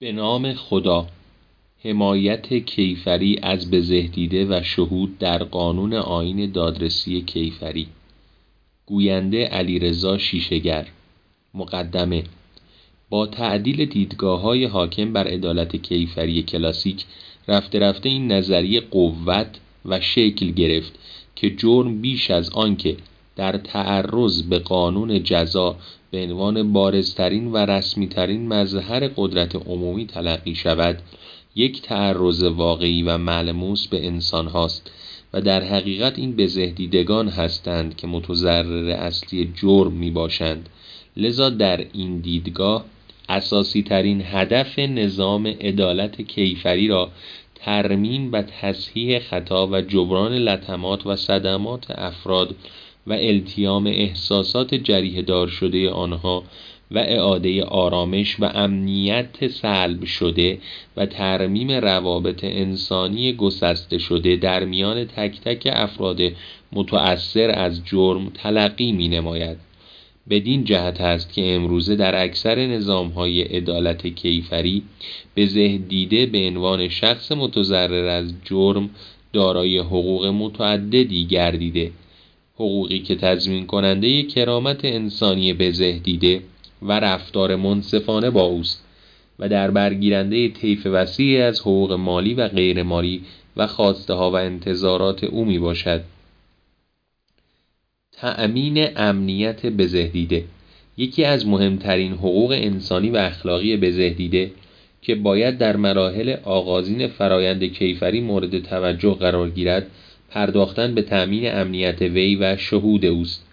به نام خدا. حمایت کیفری از بزهدیده و شهود در قانون آین دادرسی کیفری. گوینده علیرضا شیشهگر. مقدمه. با تعدیل دیدگاه های حاکم بر عدالت کیفری کلاسیک رفته رفته این نظریه قوت و شکل گرفت که جرم بیش از آنکه در تعرض به قانون جزا به عنوان بارزترین و رسمیترین مظهر قدرت عمومی تلقی شود یک تعرض واقعی و ملموس به انسان هاست و در حقیقت این بزهدیدگان هستند که متضرر اصلی جرم می باشند لذا در این دیدگاه اساسی ترین هدف نظام عدالت کیفری را ترمیم و تصحیح خطا و جبران لطمات و صدمات افراد و التیام احساسات جریه دار شده آنها و اعاده آرامش و امنیت سلب شده و ترمیم روابط انسانی گسسته شده در میان تک تک افراد متأثر از جرم تلقی می نماید. بدین جهت است که امروزه در اکثر نظامهای عدالت کیفری به دیده به عنوان شخص متضرر از جرم دارای حقوق متعددی گردیده حقوقی که تضمین کننده کرامت انسانی به دیده و رفتار منصفانه با اوست و در برگیرنده طیف وسیعی از حقوق مالی و غیر مالی و خواسته ها و انتظارات او می باشد. تأمین امنیت بزهدیده یکی از مهمترین حقوق انسانی و اخلاقی بزهدیده که باید در مراحل آغازین فرایند کیفری مورد توجه قرار گیرد پرداختن به تأمین امنیت وی و شهود اوست.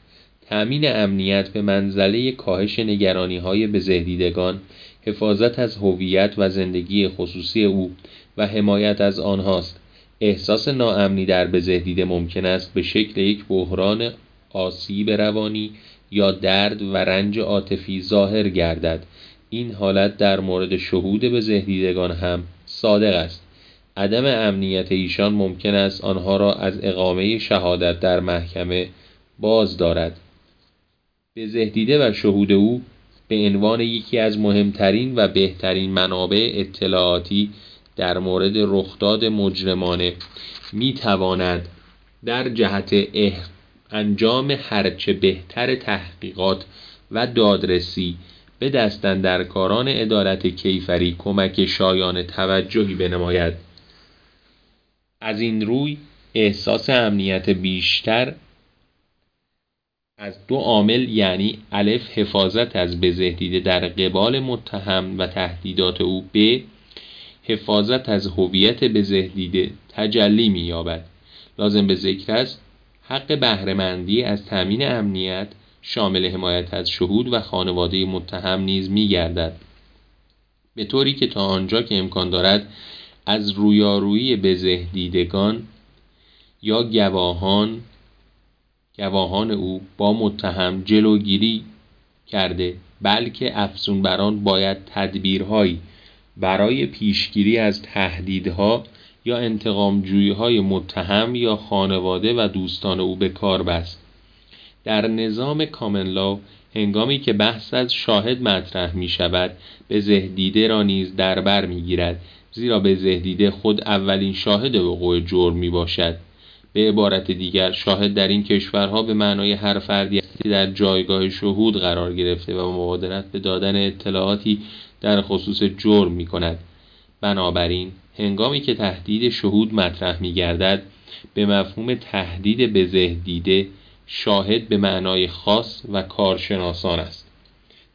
تأمین امنیت به منزله کاهش نگرانی های بزهدیدگان حفاظت از هویت و زندگی خصوصی او و حمایت از آنهاست. احساس ناامنی در بزهدیده ممکن است به شکل یک بحران آسیب روانی یا درد و رنج عاطفی ظاهر گردد. این حالت در مورد شهود بزهدیدگان هم صادق است. عدم امنیت ایشان ممکن است آنها را از اقامه شهادت در محکمه باز دارد. به زهدیده و شهود او به عنوان یکی از مهمترین و بهترین منابع اطلاعاتی در مورد رخداد مجرمانه می تواند در جهت انجام هرچه بهتر تحقیقات و دادرسی به دستندرکاران عدالت کیفری کمک شایان توجهی بنماید. از این روی احساس امنیت بیشتر از دو عامل یعنی الف حفاظت از بزهدیده در قبال متهم و تهدیدات او به حفاظت از هویت بزهدیده تجلی می‌یابد. لازم به ذکر است حق بهرهمندی از تأمین امنیت شامل حمایت از شهود و خانواده متهم نیز می‌گردد. به طوری که تا آنجا که امکان دارد از رویارویی بزهدیدگان یا گواهان گواهان او با متهم جلوگیری کرده بلکه افزون بران باید تدبیرهایی برای پیشگیری از تهدیدها یا انتقام های متهم یا خانواده و دوستان او به کار بست. در نظام کامنلاو هنگامی که بحث از شاهد مطرح می شود به زهدیده را نیز در بر می گیرد زیرا به زهدیده خود اولین شاهد وقوع جرم می باشد به عبارت دیگر شاهد در این کشورها به معنای هر فردی در جایگاه شهود قرار گرفته و مبادرت به دادن اطلاعاتی در خصوص جرم می کند بنابراین هنگامی که تهدید شهود مطرح می گردد به مفهوم تهدید به دیده شاهد به معنای خاص و کارشناسان است.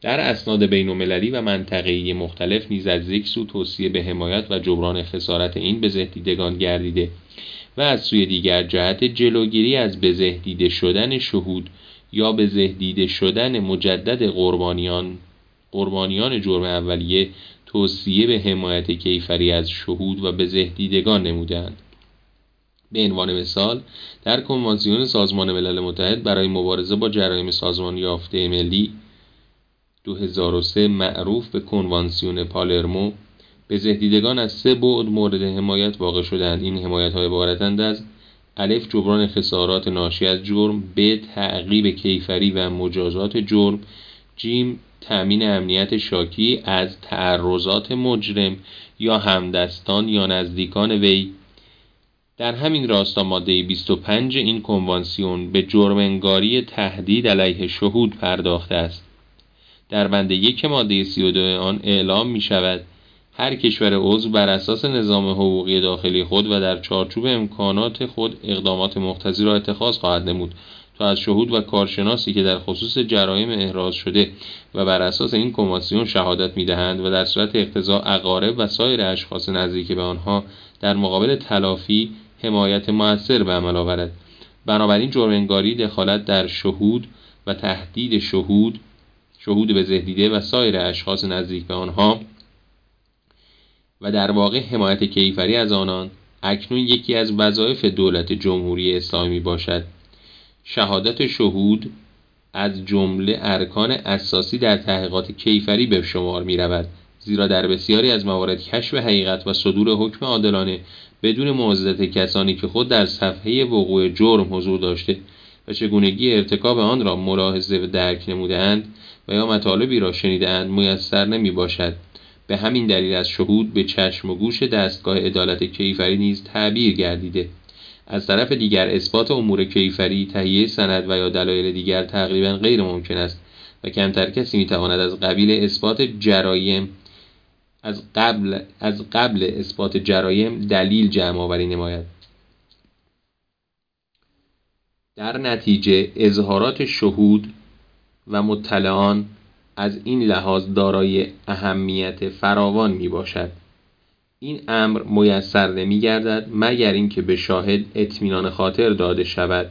در اسناد بینالمللی و منطقه‌ای مختلف نیز از یک سو توصیه به حمایت و جبران خسارت این بزهدیدگان گردیده و از سوی دیگر جهت جلوگیری از بزهدیده شدن شهود یا بزهدیده شدن مجدد قربانیان قربانیان جرم اولیه توصیه به حمایت کیفری از شهود و بزهدیدگان نمودند به عنوان مثال در کنوانسیون سازمان ملل متحد برای مبارزه با جرایم سازمان یافته ملی 2003 معروف به کنوانسیون پالرمو به زهدیدگان از سه بعد مورد حمایت واقع شدند این حمایت های عبارتند از الف جبران خسارات ناشی از جرم. به تعقیب کیفری و مجازات جرم. جیم تأمین امنیت شاکی از تعرضات مجرم یا همدستان یا نزدیکان وی. در همین راستا ماده 25 این کنوانسیون به جرمنگاری تهدید علیه شهود پرداخته است. در بند یک ماده 32 آن اعلام می شود هر کشور عضو بر اساس نظام حقوقی داخلی خود و در چارچوب امکانات خود اقدامات مقتضی را اتخاذ خواهد نمود تا از شهود و کارشناسی که در خصوص جرایم احراز شده و بر اساس این کنوانسیون شهادت می‌دهند و در صورت اقتضا اقارب و سایر اشخاص نزدیک به آنها در مقابل تلافی حمایت موثر به عمل آورد. بنابراین جرمنگاری دخالت در شهود و تهدید شهود شهود به زهدیده و سایر اشخاص نزدیک به آنها و در واقع حمایت کیفری از آنان اکنون یکی از وظایف دولت جمهوری اسلامی باشد. شهادت شهود از جمله ارکان اساسی در تحقیقات کیفری به شمار می رود زیرا در بسیاری از موارد کشف حقیقت و صدور حکم عادلانه بدون معذرت کسانی که خود در صفحه وقوع جرم حضور داشته و چگونگی ارتکاب آن را ملاحظه و درک نمودهاند و یا مطالبی را شنیدهاند میسر نمی باشد به همین دلیل از شهود به چشم و گوش دستگاه عدالت کیفری نیز تعبیر گردیده. از طرف دیگر اثبات امور کیفری تهیه سند و یا دلایل دیگر تقریبا غیر ممکن است و کمتر کسی می‌تواند از قبیل اثبات جرایم از قبل از قبل اثبات جرایم دلیل جمع آوری نماید. در نتیجه اظهارات شهود و مطلعان از این لحاظ دارای اهمیت فراوان می باشد این امر میسر نمی گردد مگر اینکه به شاهد اطمینان خاطر داده شود.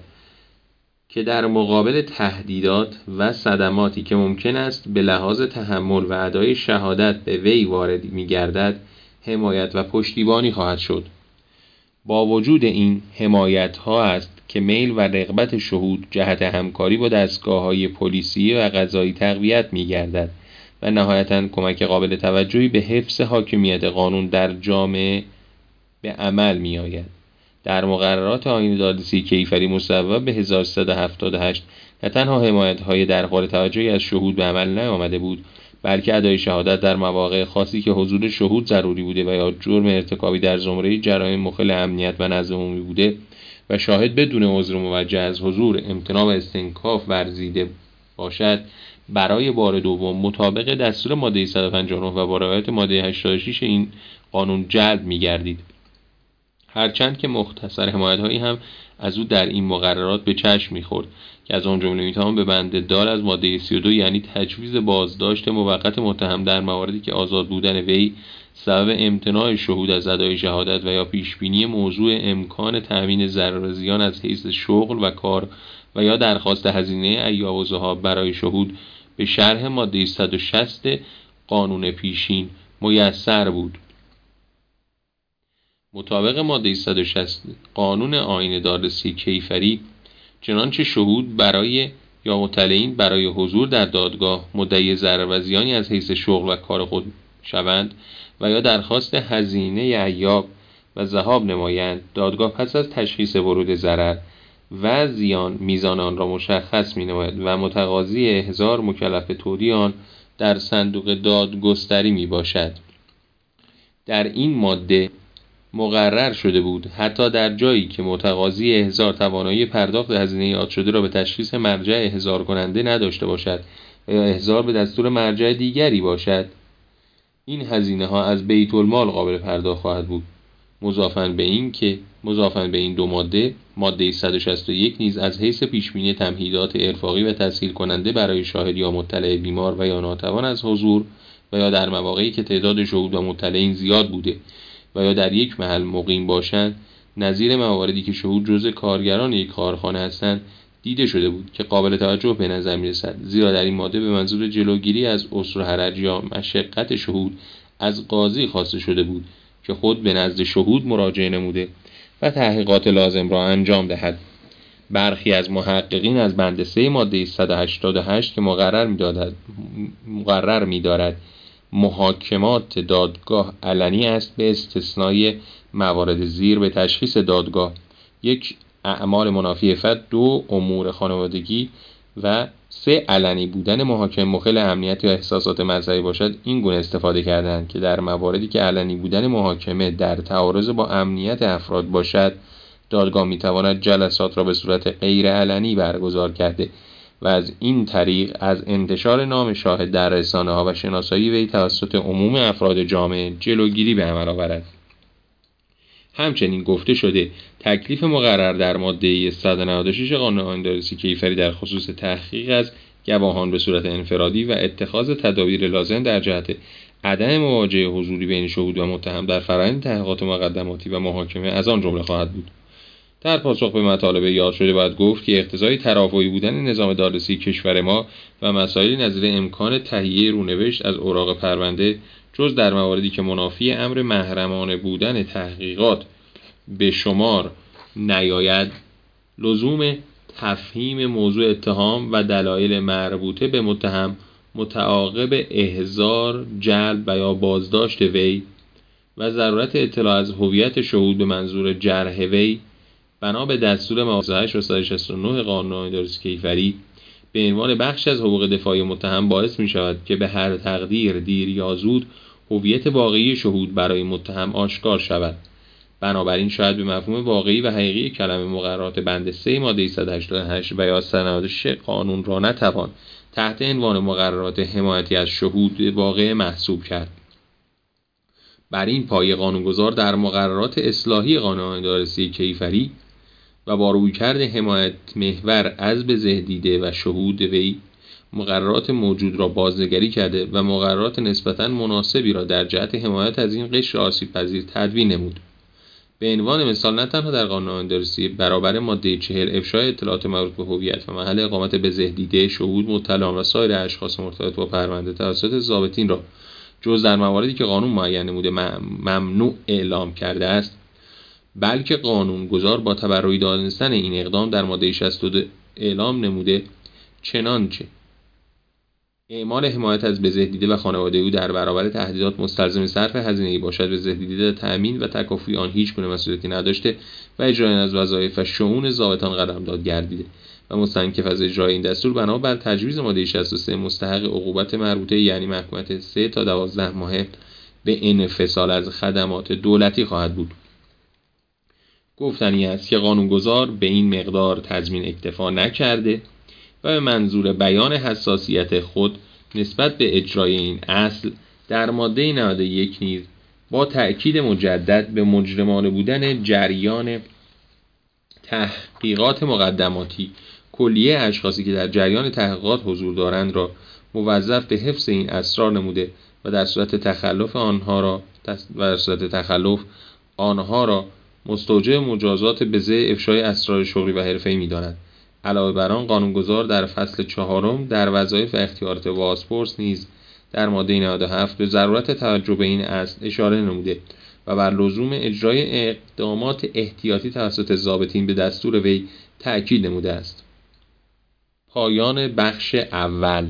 که در مقابل تهدیدات و صدماتی که ممکن است به لحاظ تحمل و ادای شهادت به وی وارد می گردد حمایت و پشتیبانی خواهد شد با وجود این حمایت ها است که میل و رغبت شهود جهت همکاری با دستگاه های پلیسی و قضایی تقویت می گردد و نهایتا کمک قابل توجهی به حفظ حاکمیت قانون در جامعه به عمل می آید. در مقررات آین دادرسی کیفری مصوب به 1378 نه تنها حمایت های در حال توجهی از شهود به عمل نیامده بود بلکه ادای شهادت در مواقع خاصی که حضور شهود ضروری بوده و یا جرم ارتکابی در زمره جرایم مخل امنیت و نظم عمومی بوده و شاهد بدون عذر موجه از حضور امتناع و استنکاف ورزیده باشد برای بار دوم مطابق دستور ماده 159 و با رعایت ماده 86 این قانون جلب می گردید. هرچند که مختصر حمایت هایی هم از او در این مقررات به چشم می‌خورد که از آن جمله می‌توان به بنده دار از ماده 32 یعنی تجویز بازداشت موقت متهم در مواردی که آزاد بودن وی سبب امتناع شهود از ادای شهادت و یا پیشبینی موضوع امکان تأمین ضرر زیان از حیث شغل و کار و یا درخواست هزینه ایاب و برای شهود به شرح ماده 160 قانون پیشین میسر بود. مطابق ماده 160 قانون آین دادرسی کیفری چنانچه شهود برای یا مطلعین برای حضور در دادگاه مدعی ضرر و زیانی از حیث شغل و کار خود شوند و یا درخواست هزینه ایاب و ذهاب نمایند دادگاه پس از تشخیص ورود ضرر و زیان میزان آن را مشخص می نماید و متقاضی احضار مکلف تودی آن در صندوق دادگستری می باشد در این ماده مقرر شده بود. حتی در جایی که متقاضی احضار توانایی پرداخت هزینه یاد شده را به تشخیص مرجع احضار کننده نداشته باشد یا احضار به دستور مرجع دیگری باشد. این هزینه ها از بیت المال قابل پرداخت خواهد بود. مضافن به این که مضافن به این دو ماده ماده 161 نیز از حیث پیشبینی تمهیدات ارفاقی و تسهیل کننده برای شاهد یا مطلع بیمار و یا ناتوان از حضور و یا در مواقعی که تعداد شهود و مطلعین زیاد بوده. و یا در یک محل مقیم باشند نظیر مواردی که شهود جز کارگران یک کارخانه هستند دیده شده بود که قابل توجه به نظر می رسد زیرا در این ماده به منظور جلوگیری از اسر حرج یا مشقت شهود از قاضی خواسته شده بود که خود به نزد شهود مراجعه نموده و تحقیقات لازم را انجام دهد. برخی از محققین از بند 3 ماده 188 که مقرر می‌دارد مقرر می‌دارد محاکمات دادگاه علنی است به استثنای موارد زیر به تشخیص دادگاه. یک اعمال منافی فد. دو امور خانوادگی. و سه علنی بودن محاکم. مخل امنیت یا احساسات مذهبی باشد این گونه استفاده کردند که در مواردی که علنی بودن محاکمه در تعارض با امنیت افراد باشد دادگاه می‌تواند جلسات را به صورت غیر علنی برگزار کرده. و از این طریق از انتشار نام شاهد در رسانه ها و شناسایی وی توسط عموم افراد جامعه جلوگیری به عمل آورد. همچنین گفته شده تکلیف مقرر در ماده 196 قانون آیندارسی کیفری در خصوص تحقیق از گواهان به صورت انفرادی و اتخاذ تدابیر لازم در جهت عدم مواجهه حضوری بین شهود و متهم در فرآیند تحقیقات مقدماتی و محاکمه از آن جمله خواهد بود. در پاسخ به مطالب یاد شده باید گفت که اقتضای ترافعی بودن نظام دادرسی کشور ما و مسائلی نظیر امکان تهیه رونوشت از اوراق پرونده جز در مواردی که منافی امر محرمانه بودن تحقیقات به شمار نیاید. لزوم تفهیم موضوع اتهام و دلایل مربوطه به متهم متعاقب احزار جلب و یا بازداشت وی و ضرورت اطلاع از هویت شهود به منظور جرح وی بنا به دستور موازه 869 قانون ادارسی کیفری به عنوان بخش از حقوق دفاعی متهم باعث می شود که به هر تقدیر دیر یا زود هویت واقعی شهود برای متهم آشکار شود. بنابراین شاید به مفهوم واقعی و حقیقی کلمه مقررات بند 3 ماده 188 و یا 96 قانون را نتوان تحت عنوان مقررات حمایتی از شهود واقع محسوب کرد. بر این پایه قانونگذار در مقررات اصلاحی قانون ادارسی کیفری و با رویکرد حمایت محور از به دیده و شهود وی مقررات موجود را بازنگری کرده و مقررات نسبتا مناسبی را در جهت حمایت از این قشر آسیب پذیر تدوین نمود. به عنوان مثال نه تنها در قانون درسی برابر ماده چهل افشای اطلاعات مربوط به هویت و محل اقامت به دیده شهود مطلعان و سایر اشخاص مرتبط با پرونده توسط ضابطین را جز در مواردی که قانون معین نموده ممنوع اعلام کرده است بلکه قانون گذار با تبرعی دانستن این اقدام در ماده 62 اعلام نموده چنانچه. اعمال حمایت از بزهدیده و خانواده او در برابر تهدیدات مستلزم صرف هزینه‌ای باشد. بزهدیده تأمین و تکافی آن هیچ گونه مسئولیتی نداشته و اجرای از وظایف و شؤون ضابطان قدم داد گردیده و مستنکف از اجرای این دستور بنا بر تجویز ماده 63 مستحق عقوبت مربوطه یعنی محکومیت 3 تا 12 ماه به انفصال از خدمات دولتی خواهد بود. گفتنی است که قانونگذار به این مقدار تضمین اکتفا نکرده و به منظور بیان حساسیت خود نسبت به اجرای این اصل در ماده 91 نیز با تأکید مجدد به مجرمانه بودن جریان تحقیقات مقدماتی کلیه اشخاصی که در جریان تحقیقات حضور دارند را موظف به حفظ این اسرار نموده و در صورت تخلف آنها را در صورت تخلف آنها را مستوجب مجازات به افشای اسرار شغلی و حرفه‌ای می‌داند. علاوه بر آن قانونگذار در فصل چهارم در وظایف و اختیارات بازپرس نیز در ماده 97 به ضرورت توجه به این اصل اشاره نموده و بر لزوم اجرای اقدامات احتیاطی توسط ضابطین به دستور وی تأکید نموده است. پایان بخش اول.